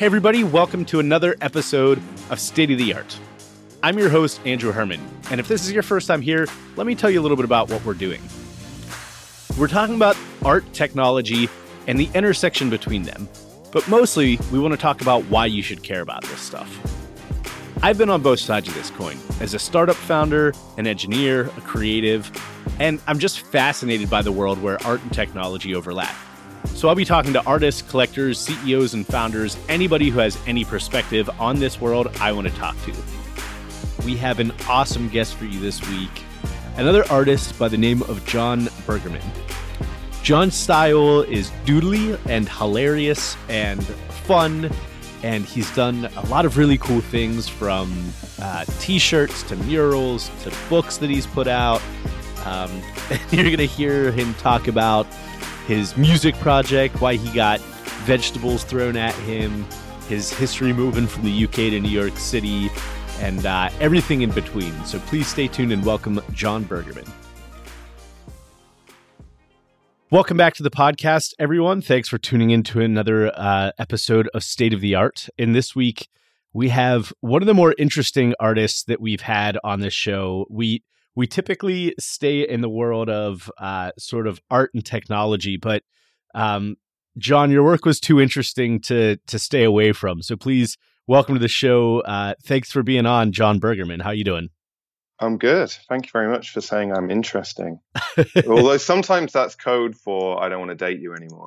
Hey, everybody, welcome to another episode of State of the Art. I'm your host, Andrew Herman, and if this is your first time here, let me tell you a little bit about what we're doing. We're talking about art, technology, and the intersection between them, but mostly we want to talk about why you should care about this stuff. I've been on both sides of this coin as a startup founder, an engineer, a creative, and I'm just fascinated by the world where art and technology overlap. So I'll be talking to artists, collectors, CEOs, and founders, anybody who has any perspective on this world I want to talk to. We have an awesome guest for you this week, another artist by the name of Jon Burgerman. Jon's style is doodly and hilarious and fun, and he's done a lot of really cool things from uh, t shirts to murals to books that he's put out. Um, you're going to hear him talk about his music project, why he got vegetables thrown at him, his history moving from the UK to New York City, and uh, everything in between. So please stay tuned and welcome Jon Burgerman. Welcome back to the podcast, everyone. Thanks for tuning in to another uh, episode of State of the Art. And this week, we have one of the more interesting artists that we've had on this show. We we typically stay in the world of uh, sort of art and technology, but um, Jon, your work was too interesting to to stay away from. So please welcome to the show. Uh, thanks for being on, Jon Burgerman. How you doing? I'm good. Thank you very much for saying I'm interesting. Although sometimes that's code for I don't want to date you anymore.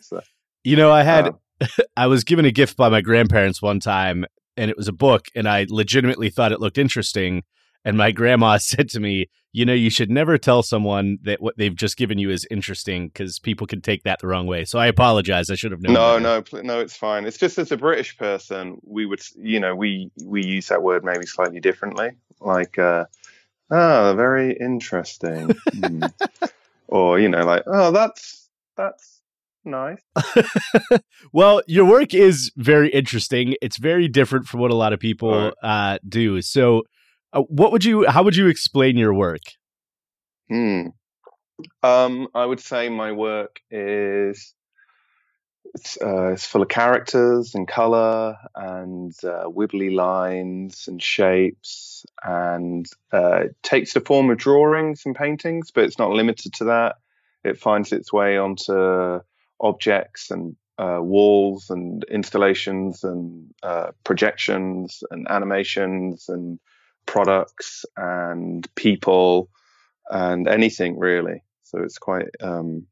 So, you know, I had uh, I was given a gift by my grandparents one time, and it was a book, and I legitimately thought it looked interesting. And my grandma said to me, you know, you should never tell someone that what they've just given you is interesting because people can take that the wrong way. So I apologize. I should have known. No, no, no, it's fine. It's just as a British person, we would, you know, we we use that word maybe slightly differently, like, uh, oh, very interesting, mm. or you know, like, oh, that's that's nice. well, your work is very interesting. It's very different from what a lot of people right. uh, do. So uh, what would you? How would you explain your work? Hmm. Um, I would say my work is it's, uh, it's full of characters and color and uh, wibbly lines and shapes, and uh, takes the form of drawings and paintings, but it's not limited to that. It finds its way onto objects and uh, walls and installations and uh, projections and animations and products and people and anything really. So it's quite um,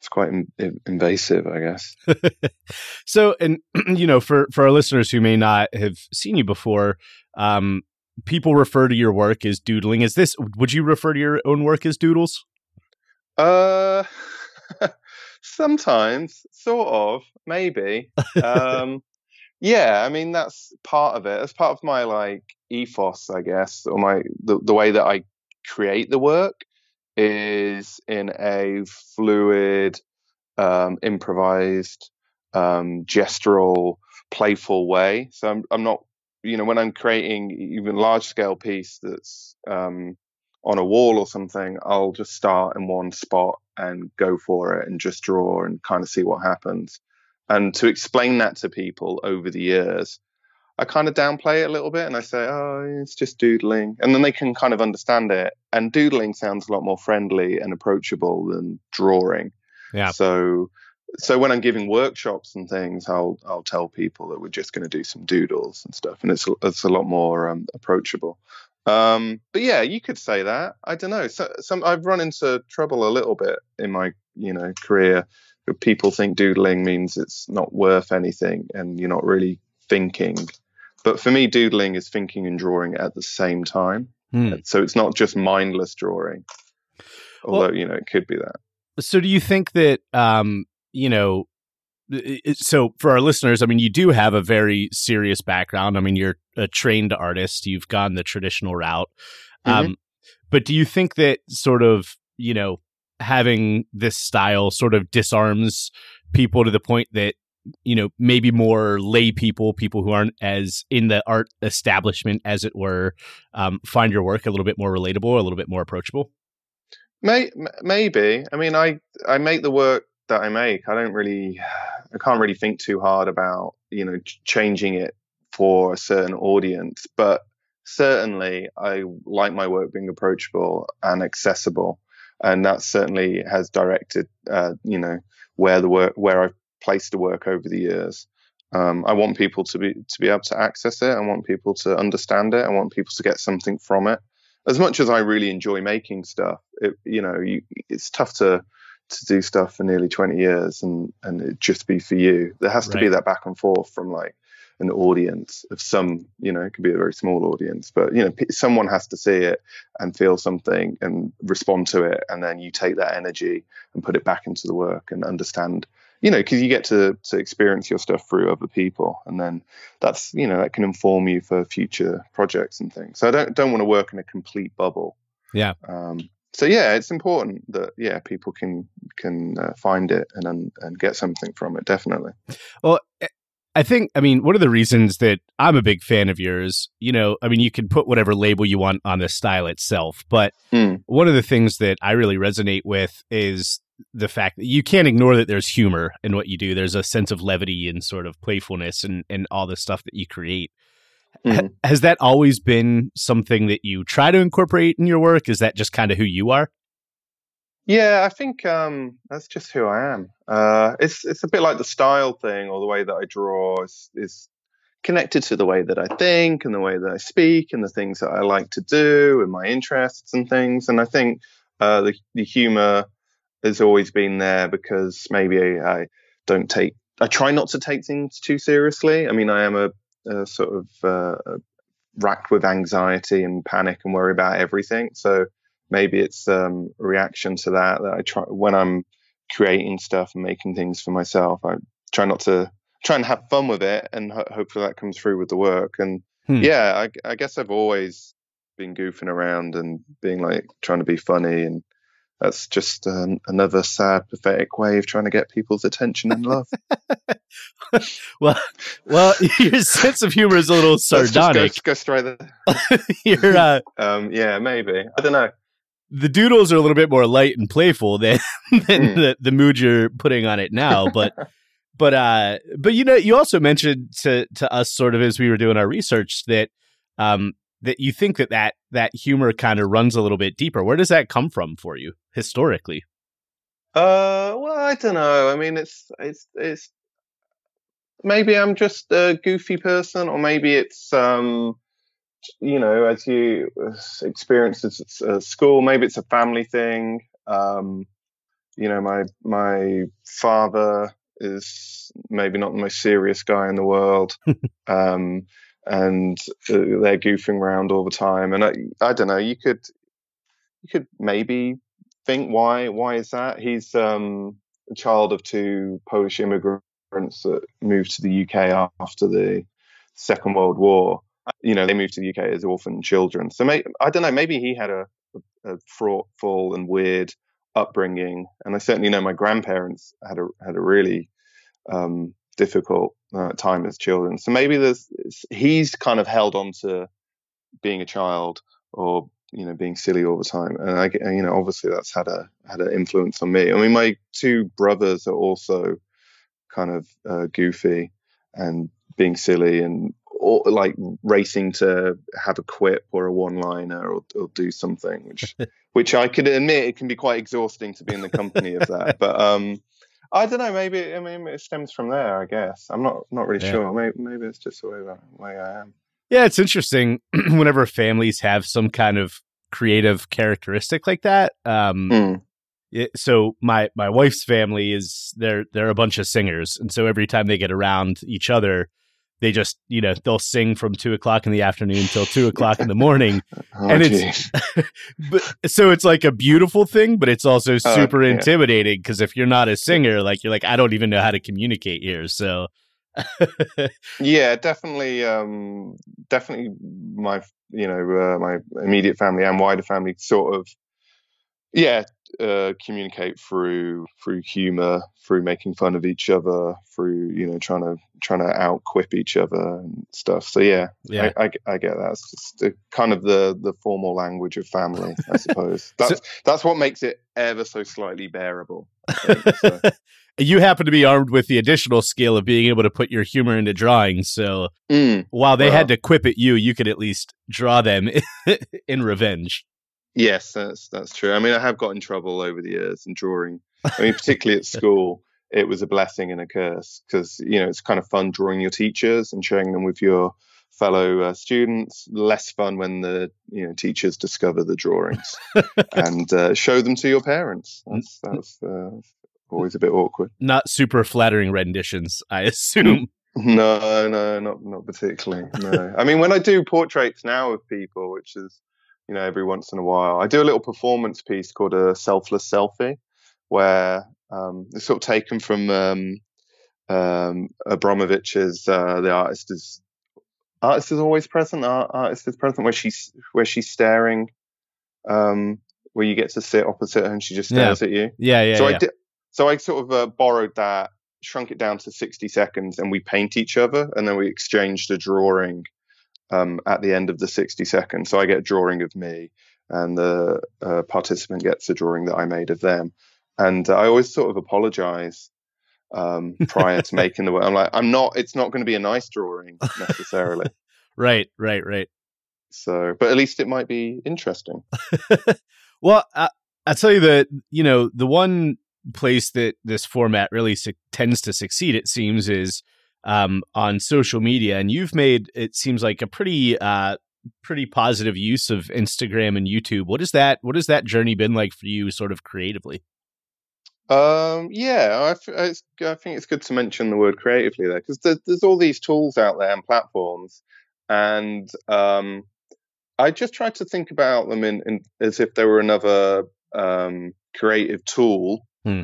it's quite in, invasive, I guess. so, and you know, for for our listeners who may not have seen you before, um, people refer to your work as doodling. Is this? Would you refer to your own work as doodles? Uh, sometimes, sort of, maybe. um, yeah, I mean that's part of it. As part of my like ethos, I guess, or my the, the way that I create the work is in a fluid, um, improvised, um, gestural, playful way. So I'm I'm not, you know, when I'm creating even large scale piece that's um, on a wall or something, I'll just start in one spot and go for it and just draw and kind of see what happens. And to explain that to people over the years, I kind of downplay it a little bit and I say, oh, it's just doodling. And then they can kind of understand it. And doodling sounds a lot more friendly and approachable than drawing. Yeah. So, so when I'm giving workshops and things, I'll I'll tell people that we're just going to do some doodles and stuff, and it's it's a lot more um, approachable. Um, but yeah, you could say that. I don't know. So, some I've run into trouble a little bit in my you know career people think doodling means it's not worth anything and you're not really thinking. But for me, doodling is thinking and drawing at the same time. Hmm. So it's not just mindless drawing, although, well, you know, it could be that. So do you think that, um, you know, so for our listeners, I mean, you do have a very serious background. I mean, you're a trained artist. You've gone the traditional route. Mm-hmm. Um, but do you think that sort of, you know, having this style sort of disarms people to the point that you know maybe more lay people people who aren't as in the art establishment as it were um, find your work a little bit more relatable a little bit more approachable? May, maybe. I mean i i make the work that I make, I don't really, I can't really think too hard about you know changing it for a certain audience, but certainly I like my work being approachable and accessible, and that certainly has directed, uh, you know, where the work where I've placed the work over the years. Um, I want people to be to be able to access it. I want people to understand it. I want people to get something from it. As much as I really enjoy making stuff, it, you know, you, it's tough to to do stuff for nearly 20 years and and it just be for you. There has to right. be that back and forth from like an audience of some, you know, it could be a very small audience, but you know, someone has to see it and feel something and respond to it, and then you take that energy and put it back into the work and understand, you know, because you get to to experience your stuff through other people, and then that's you know that can inform you for future projects and things. So I don't don't want to work in a complete bubble. Yeah. Um, so yeah, it's important that yeah people can can uh, find it and and get something from it. Definitely. Well, I think, I mean, one of the reasons that I'm a big fan of yours, you know, I mean, you can put whatever label you want on the style itself, but mm. one of the things that I really resonate with is the fact that you can't ignore that there's humor in what you do. There's a sense of levity and sort of playfulness and, and all the stuff that you create. Mm. has that always been something that you try to incorporate in your work? Is that just kind of who you are? Yeah, I think um, that's just who I am. Uh, it's it's a bit like the style thing, or the way that I draw is, is connected to the way that I think and the way that I speak and the things that I like to do and my interests and things. And I think uh, the the humor has always been there because maybe I don't take I try not to take things too seriously. I mean, I am a, a sort of uh, racked with anxiety and panic and worry about everything. So maybe it's um, a reaction to that that I try when I'm creating stuff and making things for myself. I try not to try and have fun with it, and ho- hopefully that comes through with the work. And hmm. yeah, I, I, guess I've always been goofing around and being like trying to be funny, and that's just um, another sad, pathetic way of trying to get people's attention and love. well, well, your sense of humor is a little sardonic. Let's Go, go, straight there. You're, uh, um, yeah, maybe. I don't know the doodles are a little bit more light and playful than than mm. the, the mood you're putting on it now. But but uh but you know you also mentioned to to us sort of as we were doing our research that um that you think that that that humor kind of runs a little bit deeper. Where does that come from for you historically? Uh, well, I don't know. I mean, it's it's it's maybe I'm just a goofy person, or maybe it's um you know, as you experience at school, maybe it's a family thing. Um, you know, my my father is maybe not the most serious guy in the world, um, and uh, they're goofing around all the time. And I, I don't know, you could you could maybe think why why is that? He's um, a child of two Polish immigrants that moved to the UK after the Second World War you know, they moved to the UK as orphan children. So may, I don't know, maybe he had a, a, a fraughtful and weird upbringing, and I certainly know my grandparents had a had a really um, difficult uh, time as children. So maybe there's he's kind of held on to being a child or you know being silly all the time, and I you know obviously that's had a had an influence on me. I mean, my two brothers are also kind of uh, goofy and being silly and or like racing to have a quip or a one liner or, or, do something which which I could admit it can be quite exhausting to be in the company of that but um I don't know maybe I mean it stems from there I guess I'm not not really yeah. sure maybe, maybe it's just the way that way I am yeah it's interesting whenever families have some kind of creative characteristic like that um mm. It, so my my wife's family is they're they're a bunch of singers and so every time they get around each other they just you know they'll sing from two o'clock in the afternoon until two o'clock in the morning. Oh, and it's but so it's like a beautiful thing but it's also oh, super uh, yeah. intimidating because if you're not a singer like you're like i don't even know how to communicate here so. Yeah definitely um definitely my you know uh, my immediate family and wider family sort of yeah uh, communicate through through humor, through making fun of each other, through you know trying to trying to out quip each other and stuff. So yeah, Yeah. I, I, I get that. It's just the, kind of the the formal language of family, I suppose. That's that's what makes it ever so slightly bearable. Think, so. You happen to be armed with the additional skill of being able to put your humor into drawings. So Mm. while they Well- had to quip at you, you could at least draw them in revenge. Yes, that's that's true. I mean, I have got in trouble over the years in drawing. I mean, particularly at school, it was a blessing and a curse because you know it's kind of fun drawing your teachers and sharing them with your fellow uh, students. Less fun when the you know teachers discover the drawings and uh, show them to your parents. That's that's uh, always a bit awkward. Not super flattering renditions, I assume. No, no, not not particularly. No, I mean when I do portraits now of people, which is you know every once in a while, I do a little performance piece called a selfless selfie, where um, it's sort of taken from um, um, Abramović's uh, "The Artist Is Artist Is Always Present." Art, artist is present, where she's where she's staring, um, where you get to sit opposite her and she just Yeah. stares at you Yeah, yeah, so yeah. I did. So I sort of uh, borrowed that, shrunk it down to sixty seconds, and we paint each other, and then we exchanged a drawing um, at the end of the sixty seconds. So I get a drawing of me, and the uh, participant gets a drawing that I made of them. And I always sort of apologize um, prior to making the work. I'm like, I'm not. It's not going to be a nice drawing necessarily. right, right, right. so, but at least it might be interesting. Well, I, I'll tell you that, you know, the one place that this format really su- tends to succeed, it seems, is um, on social media. And you've made, it seems like a pretty, uh, pretty positive use of Instagram and YouTube. What is that? What has that journey been like for you sort of creatively? Um, yeah, I, it's, I think it's good to mention the word creatively there because there's, there's all these tools out there and platforms, and um, I just tried to think about them in, in as if they were another um, creative tool Hmm.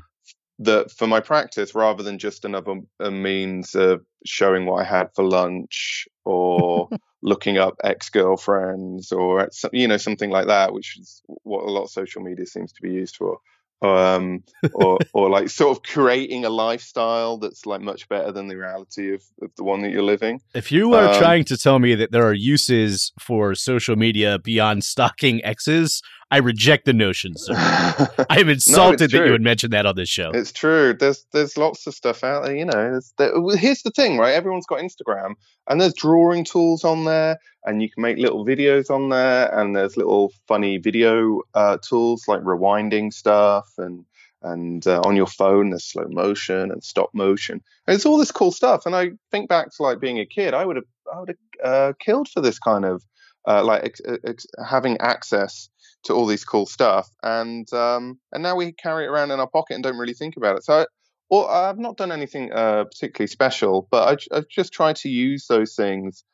That for my practice rather than just another a means of showing what I had for lunch or looking up ex girlfriends or you know something like that, which is what a lot of social media seems to be used for um, or or like sort of creating a lifestyle that's like much better than the reality of, of the one that you're living. If you are Um, trying to tell me that there are uses for social media beyond stalking exes, I reject the notion, sir. I am insulted that you would mention that on this show. It's true. There's there's lots of stuff out there. You know, there, here's the thing, right? Everyone's got Instagram, and there's drawing tools on there, and you can make little videos on there, and there's little funny video uh, tools like rewinding stuff, and and uh, on your phone there's slow motion and stop motion. And it's all this cool stuff. And I think back to like being a kid, I would have I would have uh, killed for this kind of uh, like ex- ex- having access to all these cool stuff, and um, and now we carry it around in our pocket and don't really think about it. So, I, well, I've not done anything uh, particularly special, but I, I've just tried to use those things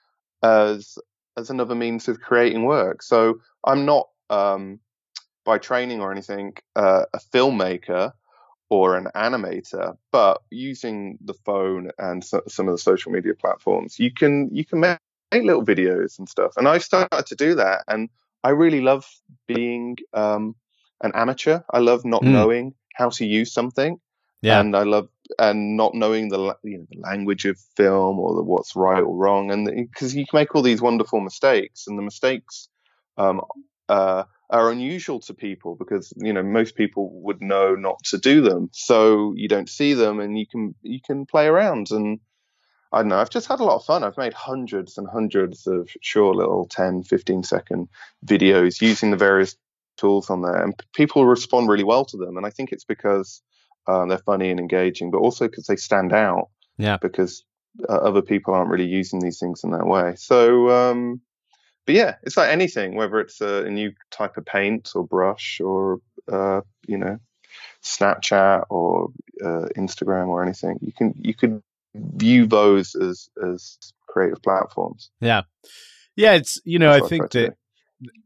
as as another means of creating work. So I'm not um, by training or anything uh, a filmmaker or an animator, but using the phone and so, some of the social media platforms, you can you can make, make little videos and stuff. And I've started to do that, and I really love being um, an amateur. I love not Mm. knowing how to use something, Yeah. and I love and not knowing the you know, the language of film or the, what's right or wrong, and because you can make all these wonderful mistakes, and the mistakes um, uh, are unusual to people because you know most people would know not to do them, so you don't see them, and you can you can play around and. I don't know. I've just had a lot of fun. I've made hundreds and hundreds of short little 10, 15 second videos using the various tools on there, and people respond really well to them. And I think it's because um, they're funny and engaging, but also because they stand out. Yeah. Because uh, other people aren't really using these things in that way. So, um, but yeah, it's like anything, whether it's a, a new type of paint or brush or uh, you know, Snapchat or uh, Instagram or anything. You can you could view those as as creative platforms. Yeah. Yeah, it's you know, That's I think that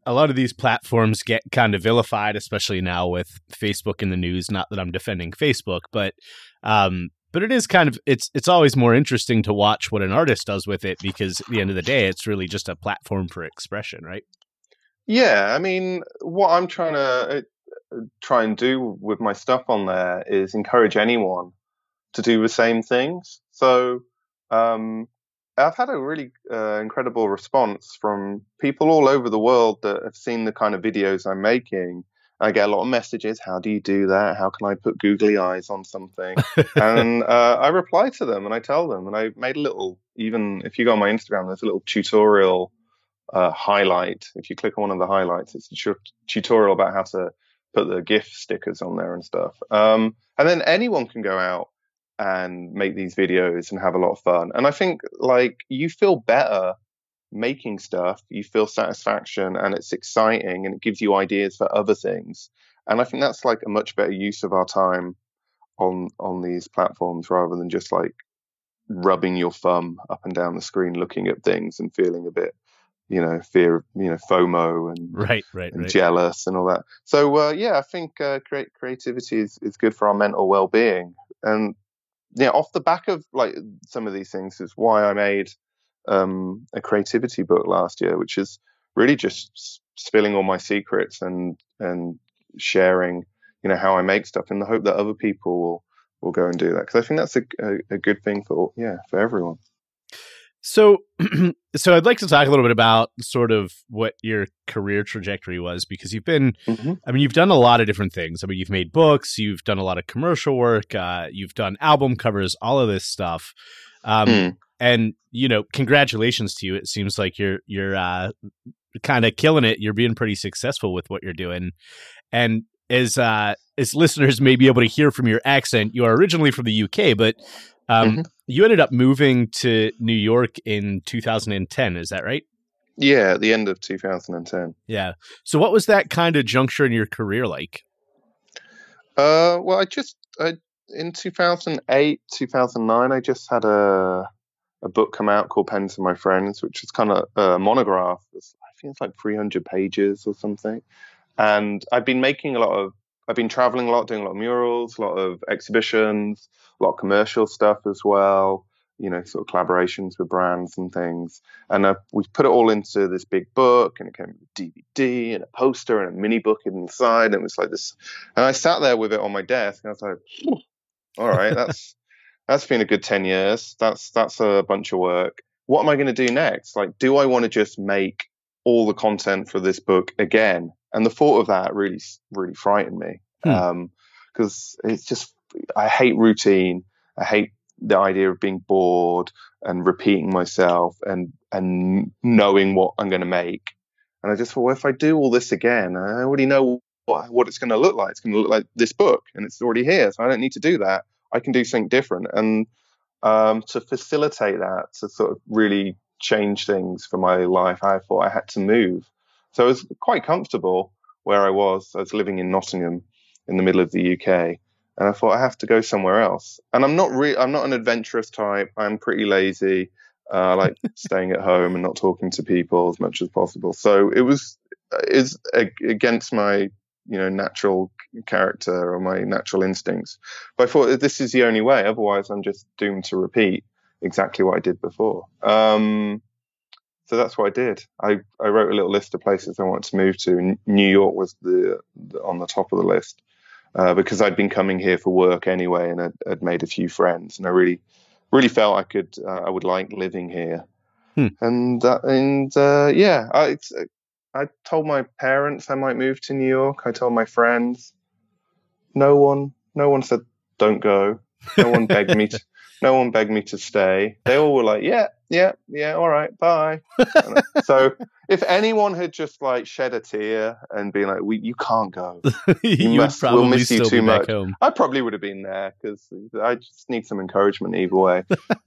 a lot of these platforms get kind of vilified, especially now with Facebook in the news. Not that I'm defending Facebook, but um, but it is kind of it's it's always more interesting to watch what an artist does with it because at the end of the day, it's really just a platform for expression, right? Yeah, I mean, what I'm trying to try and do with my stuff on there is encourage anyone to do the same things. So um, I've had a really uh, incredible response from people all over the world that have seen the kind of videos I'm making. I get a lot of messages. How do you do that? How can I put googly eyes on something? and uh, I reply to them and I tell them. And I made a little, even if you go on my Instagram, there's a little tutorial uh, highlight. If you click on one of the highlights, it's a tutorial about how to put the GIF stickers on there and stuff. Um, and then anyone can go out and make these videos and have a lot of fun. And I think like you feel better making stuff, you feel satisfaction and it's exciting and it gives you ideas for other things. And I think that's like a much better use of our time on on these platforms rather than just like rubbing your thumb up and down the screen looking at things and feeling a bit you know fear of you know FOMO and right right and right. jealous and all that. So uh, yeah, I think uh, create creativity is, is good for our mental well being. And yeah, off the back of like some of these things is why I made um, a creativity book last year, which is really just spilling all my secrets and and sharing you know how I make stuff in the hope that other people will will go and do that because I think that's a, a, a good thing for yeah for everyone. So, so I'd like to talk a little bit about sort of what your career trajectory was because you've been, mm-hmm. I mean, you've done a lot of different things. I mean, you've made books, you've done a lot of commercial work, uh, you've done album covers, all of this stuff. Um, mm. And you know, congratulations to you. It seems like you're you're uh, kind of killing it. You're being pretty successful with what you're doing. And as uh, as listeners may be able to hear from your accent, you are originally from the UK, but um, mm-hmm. You ended up moving to New York in 2010. Is that right? Yeah, at the end of 2010. Yeah. So, what was that kind of juncture in your career like? Uh, well, I just I, in 2008, 2009, I just had a a book come out called Pens Are My Friends, which is kind of a monograph. It's, I think it's like 300 pages or something. And I've been making a lot of I've been traveling a lot, doing a lot of murals, a lot of exhibitions, a lot of commercial stuff as well. You know, sort of collaborations with brands and things. And uh, we put it all into this big book, and it came with a DVD and a poster and a mini book inside. And it was like this. And I sat there with it on my desk, and I was like, "All right, that's that's been a good ten years. That's that's a bunch of work. What am I going to do next? Like, do I want to just make all the content for this book again and the thought of that really, really frightened me. Hmm. because um, it's just, I hate routine. I hate the idea of being bored and repeating myself and, and knowing what I'm going to make. And I just thought, well, if I do all this again, I already know what, what it's going to look like. It's going to look like this book and it's already here. So I don't need to do that. I can do something different. And um, to facilitate that, to sort of really change things for my life, I thought I had to move. So I was quite comfortable where I was. I was living in Nottingham in the middle of the UK. And I thought I have to go somewhere else. And I'm not re- I'm not an adventurous type. I'm pretty lazy. Uh, I like staying at home and not talking to people as much as possible. So it was is against my you know natural character or my natural instincts. But I thought this is the only way. Otherwise, I'm just doomed to repeat exactly what I did before. Um, so that's what I did. I, I wrote a little list of places I wanted to move to. And New York was the, the on the top of the list uh, because I'd been coming here for work anyway, and I'd, I'd, made a few friends, and I really really felt I could uh, I would like living here. Hmm. And uh, and yeah, I I told my parents I might move to New York. I told my friends. No one no one said don't go. No one begged me to. No one begged me to stay. They all were like, "Yeah, yeah, yeah, all right, bye." so if anyone had just like shed a tear and been like, "We, you can't go. You, you must. We'll miss you too much." Home. I probably would have been there because I just need some encouragement either way.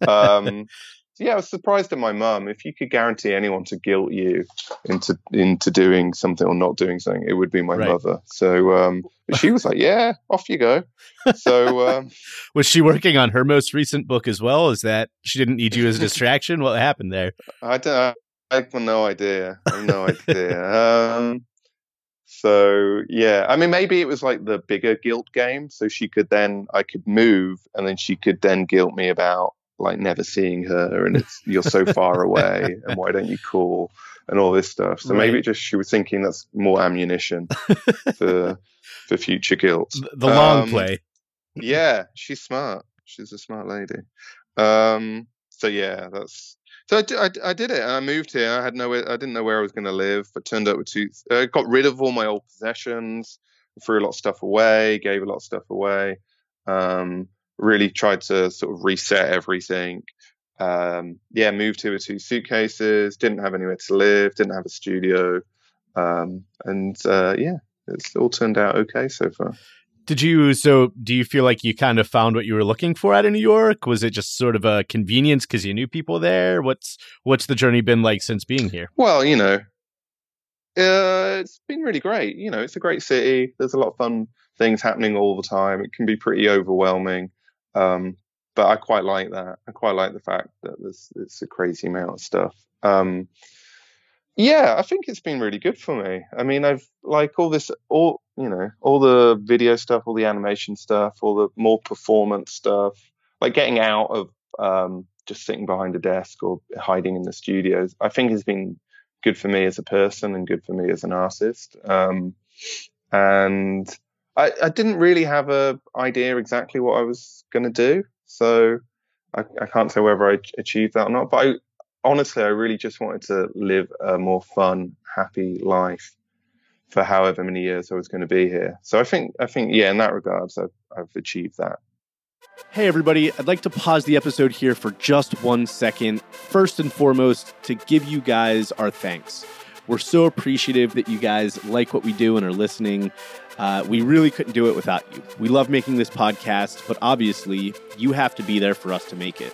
Um, yeah, I was surprised at my mum. If you could guarantee anyone to guilt you into into doing something or not doing something, it would be my right. mother. So um, she was like, "Yeah, off you go." So um, was she working on her most recent book as well? Is that she didn't need you as a distraction? what happened there? I don't. I have no idea. I have no idea. Um, so yeah, I mean, maybe it was like the bigger guilt game. So she could then, I could move, and then she could then guilt me about like never seeing her and it's you're so far away and why don't you call and all this stuff. So right. maybe just she was thinking that's more ammunition for for future guilt. The long um, play. Yeah, she's smart. She's a smart lady. Um, so yeah, that's so I, did, I, I did it. I moved here. I had no, I didn't know where I was going to live, but turned out with two. I got rid of all my old possessions, threw a lot of stuff away, gave a lot of stuff away. Um, really tried to sort of reset everything. Um, yeah, moved here with two suitcases. Didn't have anywhere to live. Didn't have a studio. Um, and uh, yeah, it's all turned out okay so far. Did you so do you feel like you kind of found what you were looking for out of New York? Was it just sort of a convenience because you knew people there? What's what's the journey been like since being here? Well, you know, uh, it's been really great. You know, it's a great city. There's a lot of fun things happening all the time. It can be pretty overwhelming, um, but I quite like that. I quite like the fact that there's it's a crazy amount of stuff. Um, yeah, I think it's been really good for me. I mean, I've like all this, all you know, all the video stuff, all the animation stuff, all the more performance stuff, like getting out of um, just sitting behind a desk or hiding in the studios. I think has been good for me as a person and good for me as an artist. Um, and I, I, didn't really have a idea exactly what I was going to do, so I, I, can't say whether I achieved that or not. But I, honestly, I really just wanted to live a more fun, happy life for however many years I was going to be here. So I think, I think, yeah, in that regards, I've, I've achieved that. Hey, everybody, I'd like to pause the episode here for just one second. First and foremost, to give you guys our thanks. We're so appreciative that you guys like what we do and are listening. Uh, we really couldn't do it without you. We love making this podcast, but obviously, you have to be there for us to make it.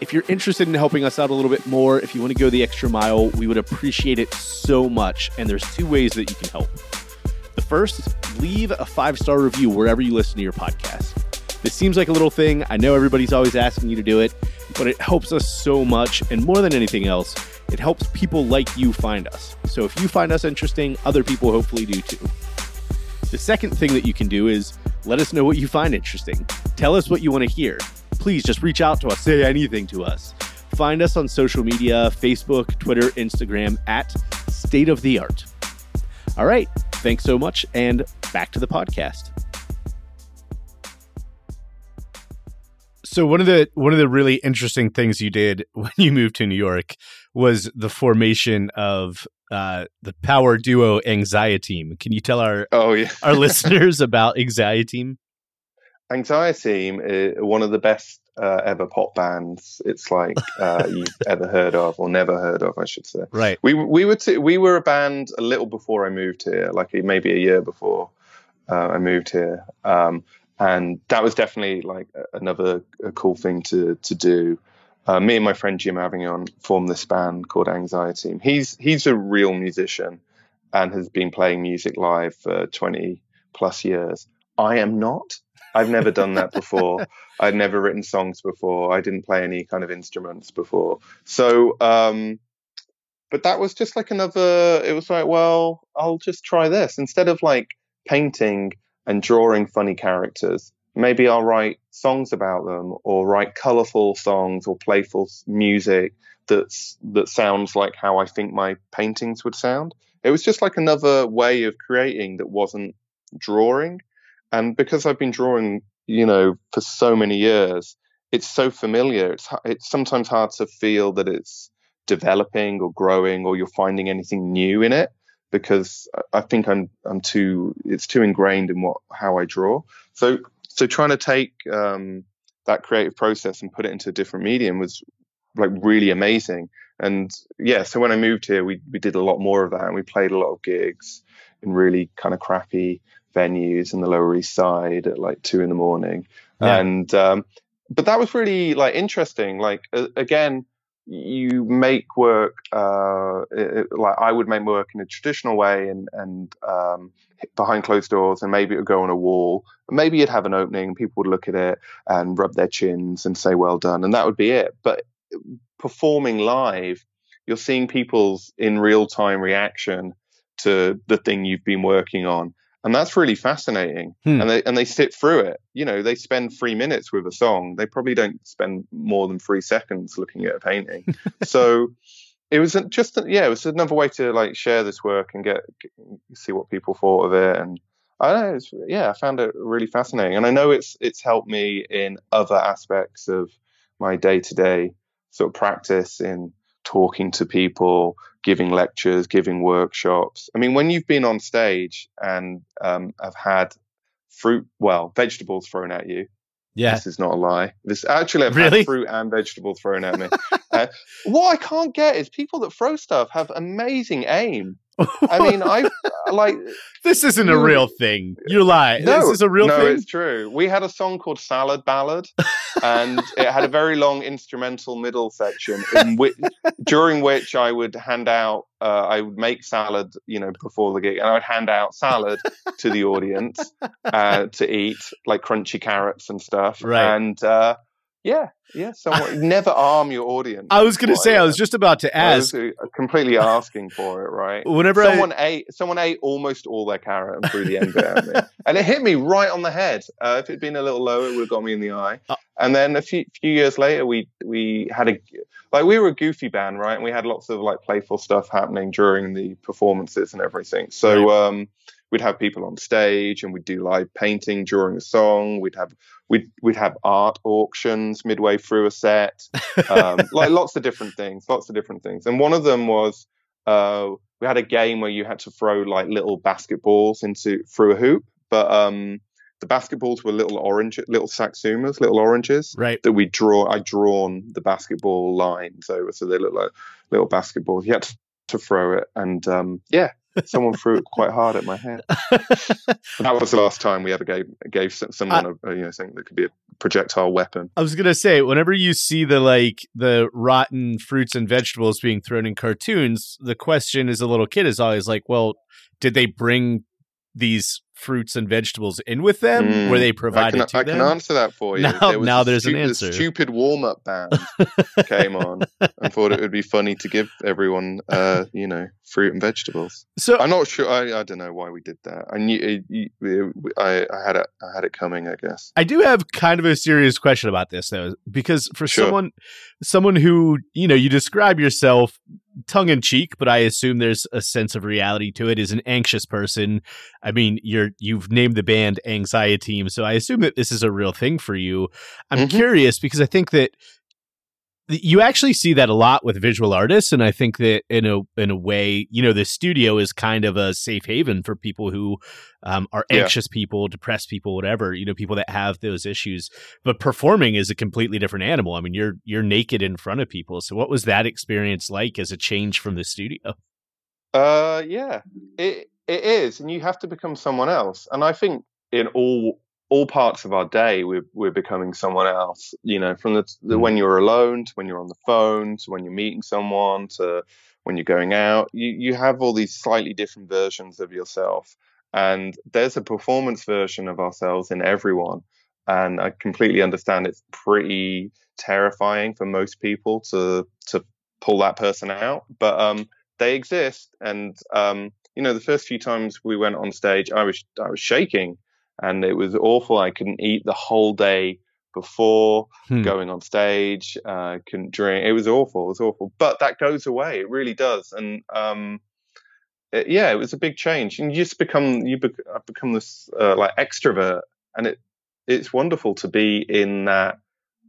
If you're interested in helping us out a little bit more, if you want to go the extra mile, we would appreciate it so much. And there's two ways that you can help. The first, leave a five star review wherever you listen to your podcast. This seems like a little thing. I know everybody's always asking you to do it, but it helps us so much. And more than anything else, it helps people like you find us. So if you find us interesting, other people hopefully do too. The second thing that you can do is let us know what you find interesting. Tell us what you want to hear please just reach out to us, say anything to us. Find us on social media Facebook, Twitter, Instagram at State of the Art. All right. Thanks so much. And back to the podcast. So one of the one of the really interesting things you did when you moved to New York was the formation of uh, the power duo Anxieteam. Can you tell our oh yeah our listeners about Anxieteam? Anxieteam is one of the best uh, ever pop bands. It's like uh, you've ever heard of or never heard of, I should say. Right. We we were t- we were a band a little before I moved here, like maybe a year before uh, I moved here, um, and that was definitely like another cool thing to to do. Uh, me and my friend Jim Avignon formed this band called Anxieteam. He's he's a real musician and has been playing music live for 20 plus years. I am not. I've never done that before. I'd never written songs before. I didn't play any kind of instruments before. So, um, but that was just like another, it was like, well, I'll just try this. Instead of like painting and drawing funny characters, maybe I'll write songs about them or write colorful songs or playful music that's, that sounds like how I think my paintings would sound. It was just like another way of creating that wasn't drawing. And because I've been drawing, you know, for so many years, it's so familiar. It's it's sometimes hard to feel that it's developing or growing or you're finding anything new in it because I think I'm I'm too it's too ingrained in what how I draw. So so trying to take um, that creative process and put it into a different medium was like really amazing. And yeah, so when I moved here, we we did a lot more of that and we played a lot of gigs in really kind of crappy venues in the Lower East Side at like two in the morning, yeah. and um, but that was really like interesting. Like uh, again, you make work uh, it, like I would make work in a traditional way and and um, behind closed doors, and maybe it would go on a wall. Maybe you'd have an opening, people would look at it and rub their chins and say "well done," and that would be it. But performing live, you're seeing people's in real time reaction to the thing you've been working on and that's really fascinating. Hmm. and they and they sit through it. You know they spend three minutes with a song. They probably don't spend more than three seconds looking at a painting. So it was just yeah it was another way to like share this work and get, see what people thought of it. And I know, it's, yeah, I found it really fascinating, and I know it's it's helped me in other aspects of my day to day sort of practice in talking to people, giving lectures, giving workshops. I mean, when you've been on stage and um, have had fruit, well, vegetables thrown at you. Yeah. This is not a lie. This actually, I've Really? had fruit and vegetables thrown at me. uh, what I can't get is people that throw stuff have amazing aim. I mean, I like this isn't a real thing. You're lying. no, this is a real no, thing. it's true. We had a song called Salad Ballad, and it had a very long instrumental middle section, in which, during which I would hand out, uh, I would make salad, you know, before the gig, and I would hand out salad to the audience uh, to eat, like crunchy carrots and stuff. Right. And uh, yeah, yeah. Somewhat, never arm your audience. I was going to say, I was just about to I was, ask. uh, completely asking for it, right? Whenever someone ate someone ate almost all their carrot and threw the end bit at me, and it hit me right on the head. Uh, if it'd been a little lower, it would have got me in the eye. Uh. and then a few few years later, we we had a like we were a goofy band, right? And we had lots of like playful stuff happening during the performances and everything. So um, we'd have people on stage, and we'd do live painting during a song. We'd have we'd we'd have art auctions midway through a set, um, like lots of different things, lots of different things. And one of them was uh, we had a game where you had to throw like little basketballs into through a hoop, but um, the basketballs were little orange, little satsumas, little oranges right. that we draw. I drawn the basketball lines over, so they look like little basketballs. You had to, to throw it, and um, yeah, someone threw it quite hard at my head. that was the last time we ever gave gave someone a, a, you know something that could be a projectile weapon. I was gonna say, whenever you see the like the rotten fruits and vegetables being thrown in cartoons, the question as a little kid is always like, well, did they bring these fruits and vegetables in with them? Mm, Were they I provided can, to I can answer that for you. Now- There now a there's an answer. The stupid warm up band came on and thought it would be funny to give everyone, uh, you know, fruit and vegetables. so I'm not sure. I, I don't know why we did that. I knew it, it- I, I had it. I had it coming. I guess. I do have kind of a serious question about this though, because for Sure. someone someone who, you know, you describe yourself tongue in cheek, but I assume there's a sense of reality to it, is an anxious person. I mean, you're you've named the band Anxieteam, so I assume that this is a real thing for you. I'm Mhm. curious because I think that th- you actually see that a lot with visual artists and i think that in a in a way you know the studio is kind of a safe haven for people who um, are Yeah. anxious people depressed people whatever you know people that have those issues. But performing is a completely different animal. I mean you're you're naked in front of people. So what was that experience like as a change from the studio? Uh, yeah, it it is, and you have to become someone else. And I think in all all parts of our day, we're we're becoming someone else. You know, from the, the Mm. when you're alone to when you're on the phone to when you're meeting someone to when you're going out. You you have all these slightly different versions of yourself, and there's a performance version of ourselves in everyone. And I completely understand it's pretty terrifying for most people to to pull that person out, but um they exist and um, you know the first few times we went on stage i was i was shaking and it was awful. I couldn't eat the whole day before Hmm. going on stage. Uh, couldn't drink. It was awful. It was awful. But that goes away. It really does. And um, it- yeah it was a big change. And you just become you I've become this uh, like extrovert. And it it's wonderful to be in that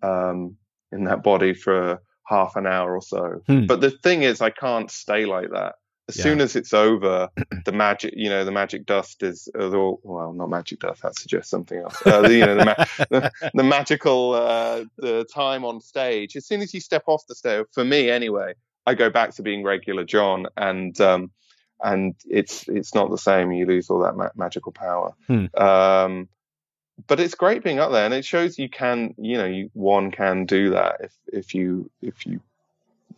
um, in that body for half an hour or so. Hmm. but the thing is, I can't stay like that. As Yeah. soon as it's over, the magic, you know, the magic dust is, all, well, not magic dust. That suggests something else. Uh, the, you know, the, ma- the, the magical uh, the time on stage. As soon as you step off the stage, for me anyway, I go back to being regular Jon, and um, and it's it's not the same. You lose all that ma- magical power. Hmm. Um, but it's great being up there, and it shows you can, you know, you one can do that if if you if you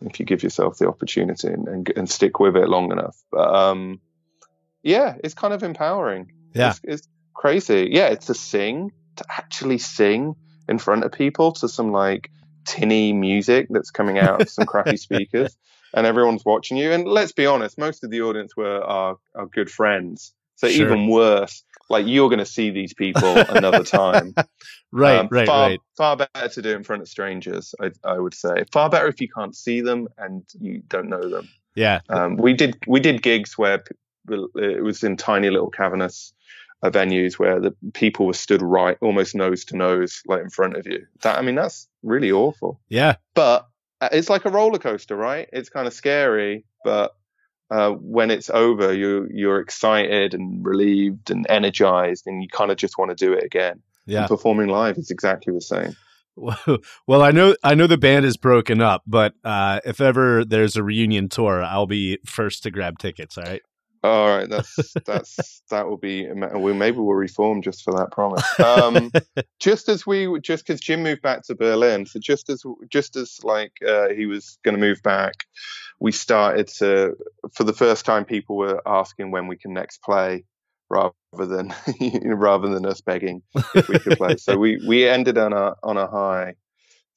if you give yourself the opportunity and and, and stick with it long enough. But um, yeah, it's kind of empowering. Yeah. it's, it's crazy. Yeah, it's to sing, to actually sing in front of people to some like tinny music that's coming out of some crappy speakers, and everyone's watching you. And let's be honest, most of the audience were our our good friends. So Sure. even worse, like you're going to see these people another time. right Um, right far, right Far better to do in front of strangers, I, I would say. Far better if you can't see them and you don't know them. yeah Um, we did we did gigs where it was in tiny little cavernous uh, venues where the people were stood right, almost nose to nose, like in front of you. That I mean, that's really awful. Yeah, but uh, it's like a roller coaster, right? It's kind of scary, but uh, when it's over, you you're excited and relieved and energized, and you kind of just want to do it again. Yeah, and performing live is exactly the same. Well, I know I know the band is broken up, but uh, if ever there's a reunion tour, I'll be first to grab tickets. All right. All right, that's that's that will be. We maybe we'll reform just for that promise. Um, just as we, just because Jim moved back to Berlin, so just as just as like uh, he was going to move back, we started to, for the first time, people were asking when we can next play, rather than rather than us begging if we could play. so we we ended on a on a high.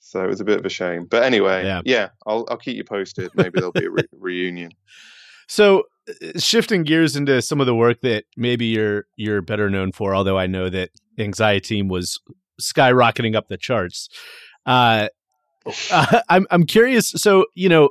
So it was a bit of a shame, but anyway, yeah, yeah I'll I'll keep you posted. Maybe there'll be a re- reunion. So shifting gears into some of the work that maybe you're you're better known for, although I know that Anxieteam was skyrocketing up the charts. Uh, uh, I'm I'm curious. So you know,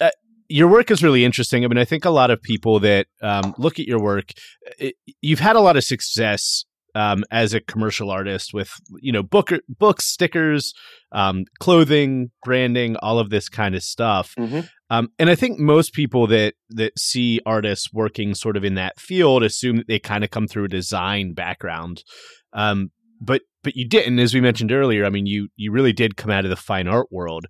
uh, your work is really interesting. I mean, I think a lot of people that um, look at your work, it, you've had a lot of success um, as a commercial artist with you know book books, stickers, um, clothing, branding, all of this kind of stuff. Mm-hmm. Um, and I think most people that that see artists working sort of in that field assume that they kind of come through a design background. Um, but but you didn't, as we mentioned earlier. I mean, you you really did come out of the fine art world.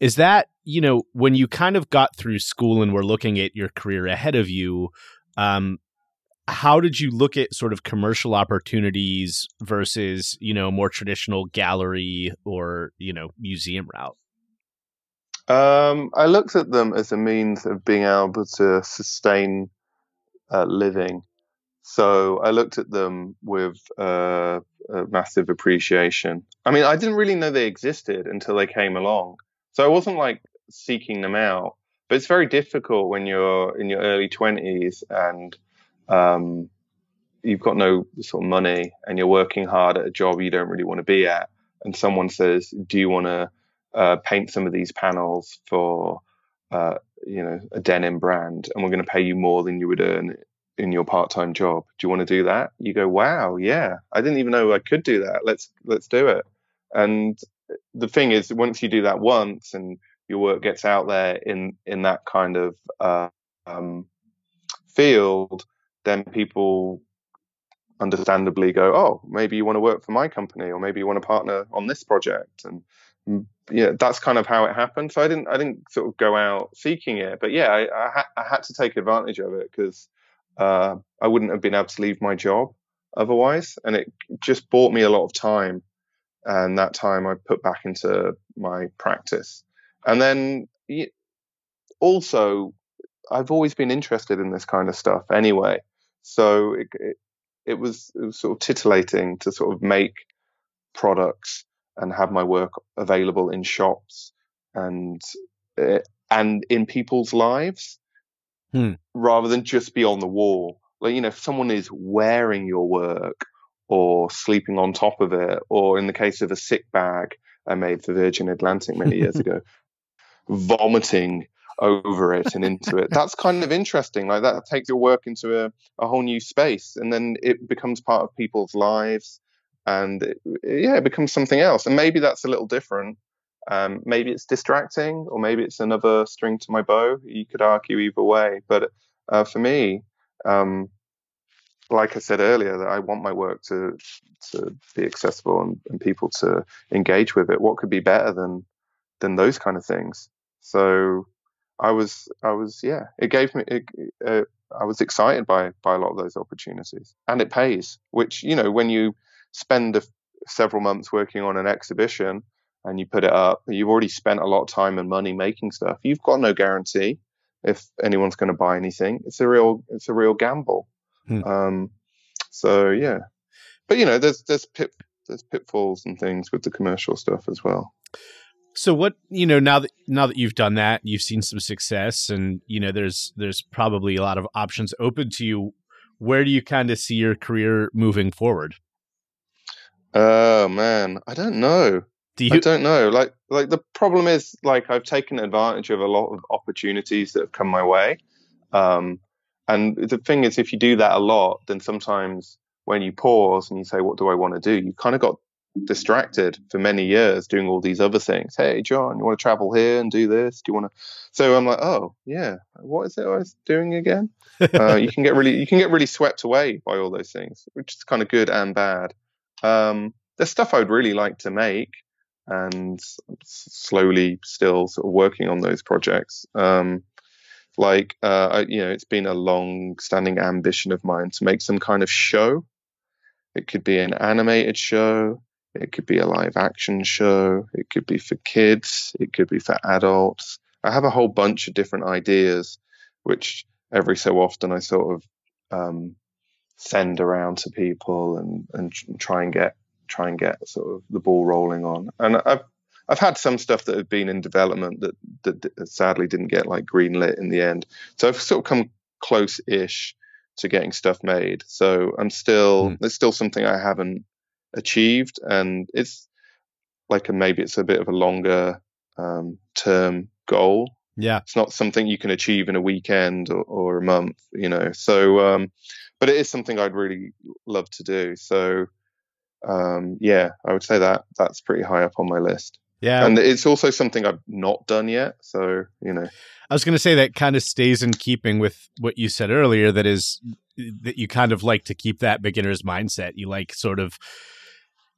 Is that you know when you kind of got through school and were looking at your career ahead of you? Um, how did you look at sort of commercial opportunities versus you know more traditional gallery or you know museum route um, i looked at them as a means of being able to sustain uh, living. So i looked at them with uh, a massive appreciation. I mean i didn't really know they existed until they came along. So i wasn't like seeking them out. But it's very difficult when you're in your early 20s and um, you've got no sort of money and you're working hard at a job you don't really want to be at, and someone says, "Do you want to uh, paint some of these panels for uh, you know a denim brand, and we're going to pay you more than you would earn in your part-time job. Do you want to do that?" You go, "Wow, yeah, I didn't even know I could do that. Let's let's do it." And the thing is, once you do that once and your work gets out there in in that kind of uh, um, field, then people understandably go, oh, maybe you want to work for my company, or maybe you want to partner on this project, and mm, yeah, that's kind of how it happened. So I didn't, I didn't sort of go out seeking it, but yeah, I, I, ha- I had to take advantage of it because uh, I wouldn't have been able to leave my job otherwise, and it just bought me a lot of time, and that time I put back into my practice, and then also I've always been interested in this kind of stuff anyway. So it, it, it, was, it was sort of titillating to sort of make products and have my work available in shops and uh, and in people's lives hmm. rather than just be on the wall. Like you know, if someone is wearing your work or sleeping on top of it, or in the case of a sick bag I made for Virgin Atlantic many years ago, vomiting over it and into it. That's kind of interesting. Like that takes your work into a, a whole new space, and then it becomes part of people's lives, and it, yeah, it becomes something else. And maybe that's a little different. Um, maybe it's distracting, or maybe it's another string to my bow. You could argue either way, but uh, for me, um, like I said earlier, that I want my work to to be accessible and, and people to engage with it. What could be better than than those kind of things? So I was, I was, yeah, it gave me, it, uh, I was excited by by a lot of those opportunities, and it pays. Which you know, when you spend a, several months working on an exhibition and you put it up, you've already spent a lot of time and money making stuff. You've got no guarantee if anyone's going to buy anything. It's a real, it's a real gamble. Hmm. Um, so yeah, but you know, there's there's pit there's pitfalls and things with the commercial stuff as well. So what you know now that now that you've done that, you've seen some success, and you know there's there's probably a lot of options open to you. Where do you kind of see your career moving forward? Oh man, I don't know. Do you? I don't know. Like like the problem is like I've taken advantage of a lot of opportunities that have come my way. Um, and the thing is, if you do that a lot, then sometimes when you pause and you say, "What do I want to do?" You kind of got distracted for many years doing all these other things. Hey, Jon, you want to travel here and do this? Do you want to? So I'm like, oh yeah, what is it I was doing again? uh, you can get really you can get really swept away by all those things, which is kind of good and bad. Um, there's stuff I would really like to make, and slowly still sort of working on those projects. Um, like uh, I, you know, it's been a long-standing ambition of mine to make some kind of show. It could be an animated show. It could be a live action show. It could be for kids. It could be for adults. I have a whole bunch of different ideas, which every so often I sort of um, send around to people and, and try and get try and get sort of the ball rolling on. And I've I've had some stuff that have been in development that that sadly didn't get like greenlit in the end. So I've sort of come close-ish to getting stuff made. So I'm still mm. there's still something I haven't achieved, and it's like a, maybe it's a bit of a longer um, term goal. Yeah, it's not something you can achieve in a weekend or, or a month, you know. So, um, but it is something I'd really love to do. So, um, yeah, I would say that that's pretty high up on my list. Yeah, and it's also something I've not done yet. So, you know, I was going to say that kind of stays in keeping with what you said earlier. That is that you kind of like to keep that beginner's mindset. You like sort of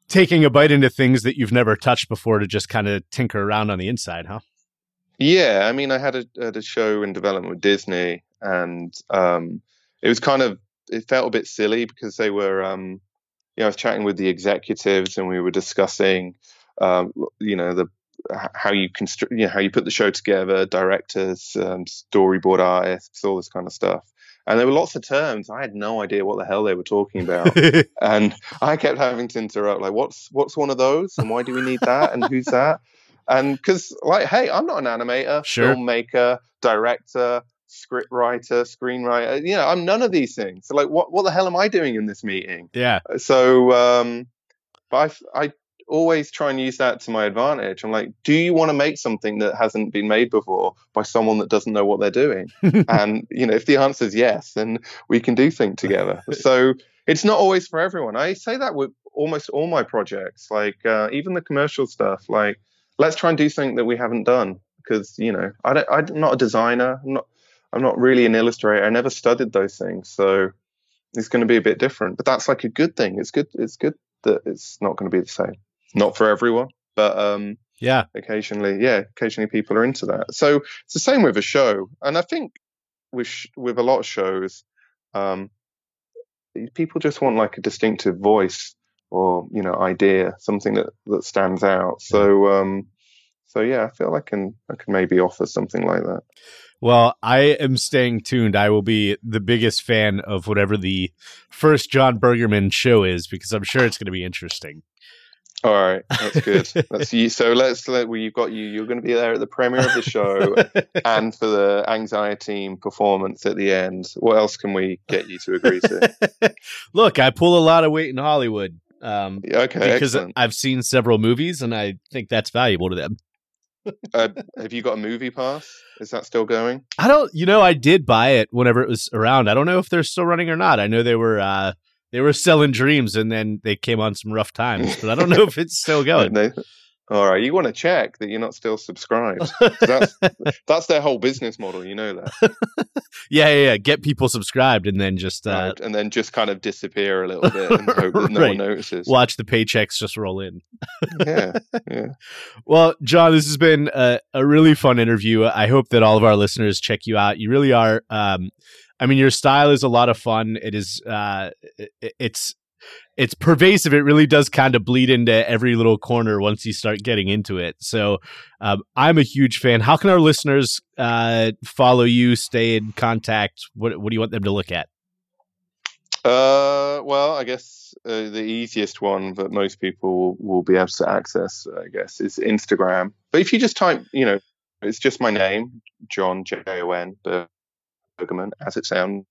taking a bite into things that you've never touched before to just kind of tinker around on the inside, huh? Yeah, I mean, I had a, had a show in development with Disney, and um, it was kind of it felt a bit silly because they were, um, you know, I was chatting with the executives, and we were discussing, um, you know, the how you construct, you know, how you put the show together, directors, um, storyboard artists, all this kind of stuff. And there were lots of terms I had no idea what the hell they were talking about, and I kept having to interrupt, like, "What's what's one of those, and why do we need that, and who's that?" And because, like, hey, I'm not an animator, sure. filmmaker, director, script writer, screenwriter. You know, I'm none of these things. So, like, what what the hell am I doing in this meeting? Yeah. So, um, but I, I always try and use that to my advantage. I'm like, do you want to make something that hasn't been made before by someone that doesn't know what they're doing? and you know, if the answer is yes, then we can do things together. so it's not always for everyone. I say that with almost all my projects, like uh, even the commercial stuff. Like, let's try and do something that we haven't done because you know, I don't, I'm not a designer. I'm not. I'm not really an illustrator. I never studied those things, so it's going to be a bit different. But that's like a good thing. It's good. It's good that it's not going to be the same not for everyone, but um, yeah, occasionally, yeah, occasionally people are into that. So it's the same with a show, and I think with sh- with a lot of shows, um, people just want like a distinctive voice or you know idea, something that that stands out. So um, so yeah, I feel I can I can maybe offer something like that. Well, I am staying tuned. I will be the biggest fan of whatever the first Jon Burgerman show is because I'm sure it's going to be interesting. All right, that's good. that's you. So let's let well, you've got you. You're going to be there at the premiere of the show and for the Anxieteam performance at the end. What else can we get you to agree to? Look, I pull a lot of weight in Hollywood. Um, okay, because excellent. I've seen several movies and I think that's valuable to them. Uh, have you got a MoviePass? Is that still going? I don't. You know, I did buy it whenever it was around. I don't know if they're still running or not. I know they were. Uh, they were selling dreams and then they came on some rough times but i don't know if it's still going all right you want to check that you're not still subscribed that's, that's their whole business model you know that yeah, yeah, yeah get people subscribed and then just uh, right. and then just kind of disappear a little bit and hope that no right. one notices watch the paychecks just roll in yeah yeah well jon this has been a, a really fun interview i hope that all of our listeners check you out you really are um, I mean, your style is a lot of fun. It is, uh, it, it's, it's pervasive. It really does kind of bleed into every little corner once you start getting into it. So, um, I'm a huge fan. How can our listeners uh, follow you, stay in contact? What What do you want them to look at? Uh, well, I guess uh, the easiest one that most people will, will, be able to access, I guess, is Instagram. But if you just type, you know, it's just my name, Jon J O N, but Burgerman, as it sounds,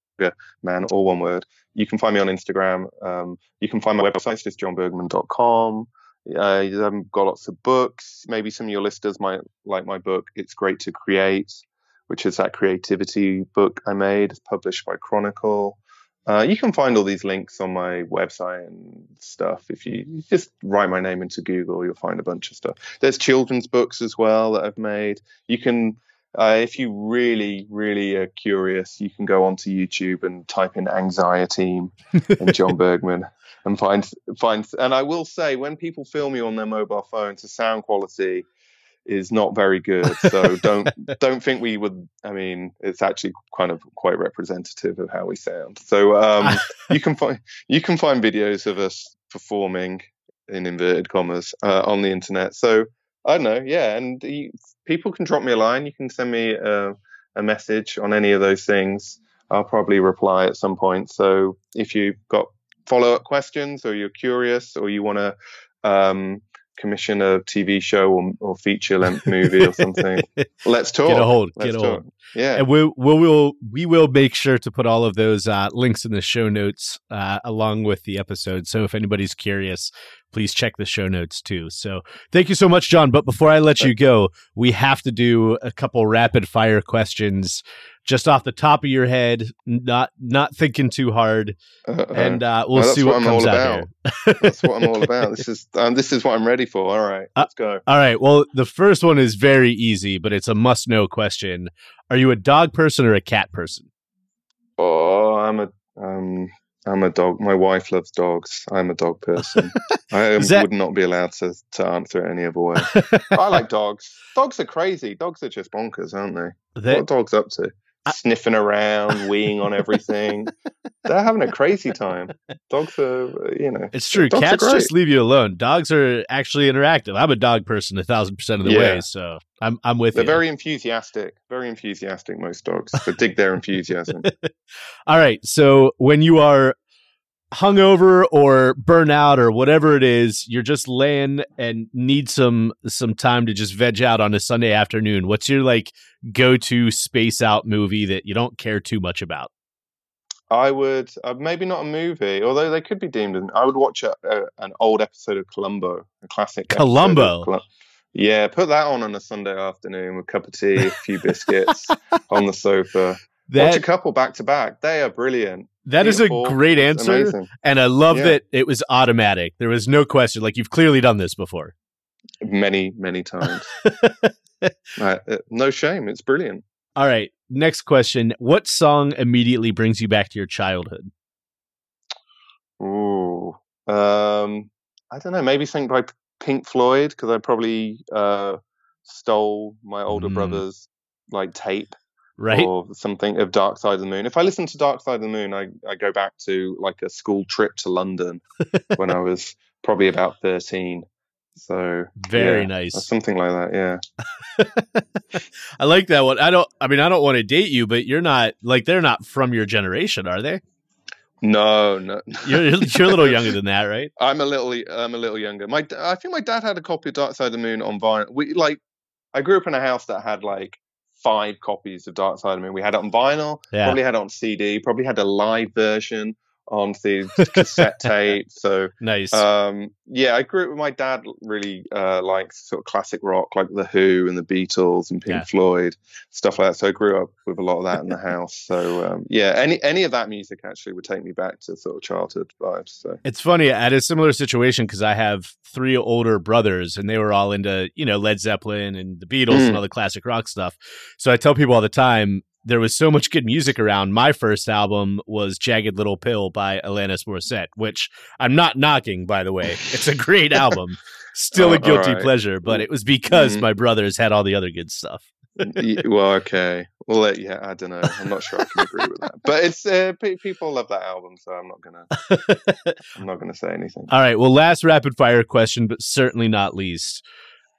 man, all one word. You can find me on Instagram. Um, you can find my website, it's just jonburgerman.com. Uh, I've got lots of books. Maybe some of your listeners might like my book. It's great to create, which is that creativity book I made. It's published by Chronicle. Uh, you can find all these links on my website and stuff. If you just write my name into Google, you'll find a bunch of stuff. There's children's books as well that I've made. You can, uh, if you really, really are curious, you can go onto YouTube and type in "anxiety" and Jon Burgerman and find find. And I will say, when people film you on their mobile phones, the sound quality is not very good. So don't don't think we would. I mean, it's actually kind of quite representative of how we sound. So um, you can find you can find videos of us performing in inverted commas uh, on the internet. So I don't know, yeah, and you, people can drop me a line. You can send me a, a message on any of those things. I'll probably reply at some point. So if you've got follow up questions or you're curious or you want to um, commission a TV show or, or feature length movie or something, let's talk. Get a hold. Let's get a talk. hold. Yeah. And we we will we will make sure to put all of those uh, links in the show notes uh, along with the episode. So if anybody's curious, please check the show notes too. So thank you so much, Jon. But before I let you go, we have to do a couple rapid fire questions just off the top of your head, not not thinking too hard, Uh-uh. and uh, we'll that's see what what, I'm comes all out about. here. That's what I'm all about. This is um, this is what I'm ready for. All right, Uh, let's go. All right. Well, the first one is very easy, but it's a must know question. Are you a dog person or a cat person? Oh, I'm a um, I'm a dog. My wife loves dogs. I'm a dog person. I that- would not be allowed to, to answer it any other way. I like dogs. Dogs are crazy. Dogs are just bonkers, aren't they? They- what are dogs up to? Sniffing around, weeing on everything. They're having a crazy time. Dogs are, you know. it's true. Cats just leave you alone. Dogs are actually interactive. I'm a dog person a thousand percent of the Yeah. way, so I'm I'm with They're you. very enthusiastic. Very enthusiastic. Most dogs. They dig their enthusiasm. All right. So when you are hungover or burnout or whatever it is, you're just laying and need some some time to just veg out on a Sunday afternoon. What's your like go to space out movie that you don't care too much about? I would uh, maybe not a movie, although they could be deemed. An, I would watch a, a, an old episode of Columbo, a classic. Columbo? Colum- yeah, put that on on a Sunday afternoon with a cup of tea, a few biscuits on the sofa. Watch a couple back to back. They are brilliant. That is a great answer, and I love Yeah. that it was automatic. There was no question. Like you've clearly done this before. Many, many times. uh, no shame. It's brilliant. All right. Next question. What song immediately brings you back to your childhood? Ooh. Um, I don't know. Maybe something by Pink Floyd because I probably uh, stole my older Mm. brother's like tape Right? or something of Dark Side of the Moon. If I listen to Dark Side of the Moon, I, I go back to like a school trip to London when I was probably about 13. So Very yeah, nice. something like that. Yeah. I like that one. I don't. I mean, I don't want to date you, but you're not like they're not from your generation, are they? No, no. You're you're a little younger than that, right? I'm a little, I'm a little younger. My, I think my dad had a copy of Dark Side of the Moon on vinyl. We like, I grew up in a house that had like five copies of Dark Side of the Moon. We had it on vinyl, Yeah. probably had it on CD, probably had a live version on the cassette tape. So, Nice. um, yeah, I grew up with my dad. Really uh, likes sort of classic rock, like the Who and the Beatles and Pink Yeah. Floyd, stuff like that. So I grew up with a lot of that in the house. So um, yeah, any any of that music actually would take me back to sort of childhood vibes. So. It's funny. I had a similar situation because I have three older brothers, and they were all into you know Led Zeppelin and the Beatles and Mm. all the classic rock stuff. So I tell people all the time there was so much good music around. My first album was Jagged Little Pill by Alanis Morissette, which I'm not knocking, by the way. It's a great album. Still a guilty alright. pleasure, but it was because Mhm. my brothers had all the other good stuff. Well, okay. Well, uh, yeah, I don't know. I'm not sure I can agree with that, but it's uh, pe- people love that album, so I'm not gonna. I'm not gonna say anything. All right. Well, last rapid fire question, but certainly not least.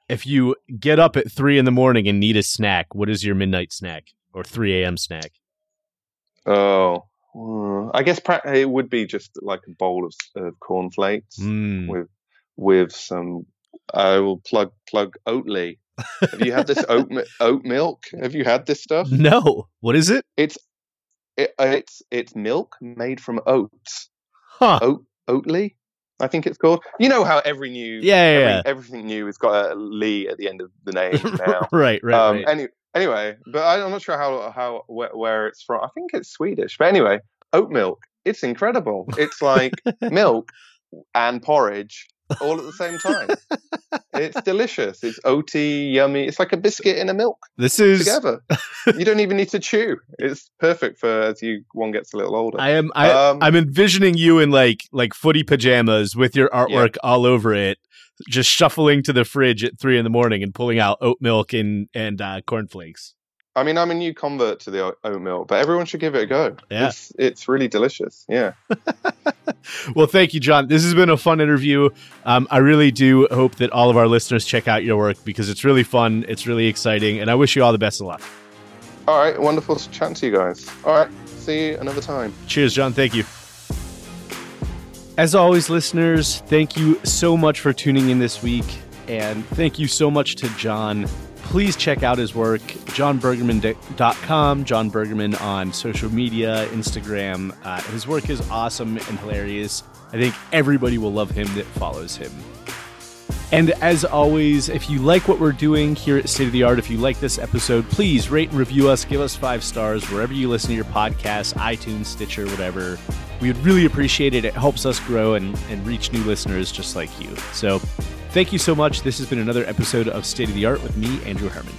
If you get up at three in the morning and need a snack, what is your midnight snack or 3 a.m. snack? Oh, mm, I guess it would be just like a bowl of, of cornflakes Mm. with with some. I will plug plug Oatly. Have you had this oat oat milk? Have you had this stuff? No. What is it? It's it, it's it's milk made from oats. Huh. Oat Oatly, I think it's called. You know how every new Yeah, yeah, every, yeah. everything new has got a Lee at the end of the name now. right, right, um, right. Any, anyway, but I'm not sure how how where, where it's from. I think it's Swedish, but anyway, oat milk. It's incredible. It's like milk and porridge all at the same time. it's delicious. It's oaty, yummy. It's like a biscuit in a milk. This is together. you don't even need to chew. It's perfect for as you one gets a little older. I am I, um, I'm envisioning you in like like footy pajamas with your artwork yeah. all over it, just shuffling to the fridge at three in the morning and pulling out oat milk and and uh, cornflakes. I mean, I'm a new convert to the oat milk, but everyone should give it a go. Yeah. It's, it's really delicious. Yeah. well, thank you, Jon. This has been a fun interview. Um, I really do hope that all of our listeners check out your work because it's really fun. It's really exciting. And I wish you all the best of luck. All right. Wonderful chatting to you guys. All right. See you another time. Cheers, Jon. Thank you. As always, listeners, thank you so much for tuning in this week. And thank you so much to Jon please check out his work, jonburgerman.com, Jon Burgerman on social media, Instagram. Uh, his work is awesome and hilarious. I think everybody will love him that follows him. And as always, if you like what we're doing here at State of the Art, if you like this episode, please rate and review us. Give us five stars wherever you listen to your podcast, iTunes, Stitcher, whatever. We would really appreciate it. It helps us grow and, and reach new listeners just like you. So Thank you so much. This has been another episode of State of the Art with me, Andrew Herman.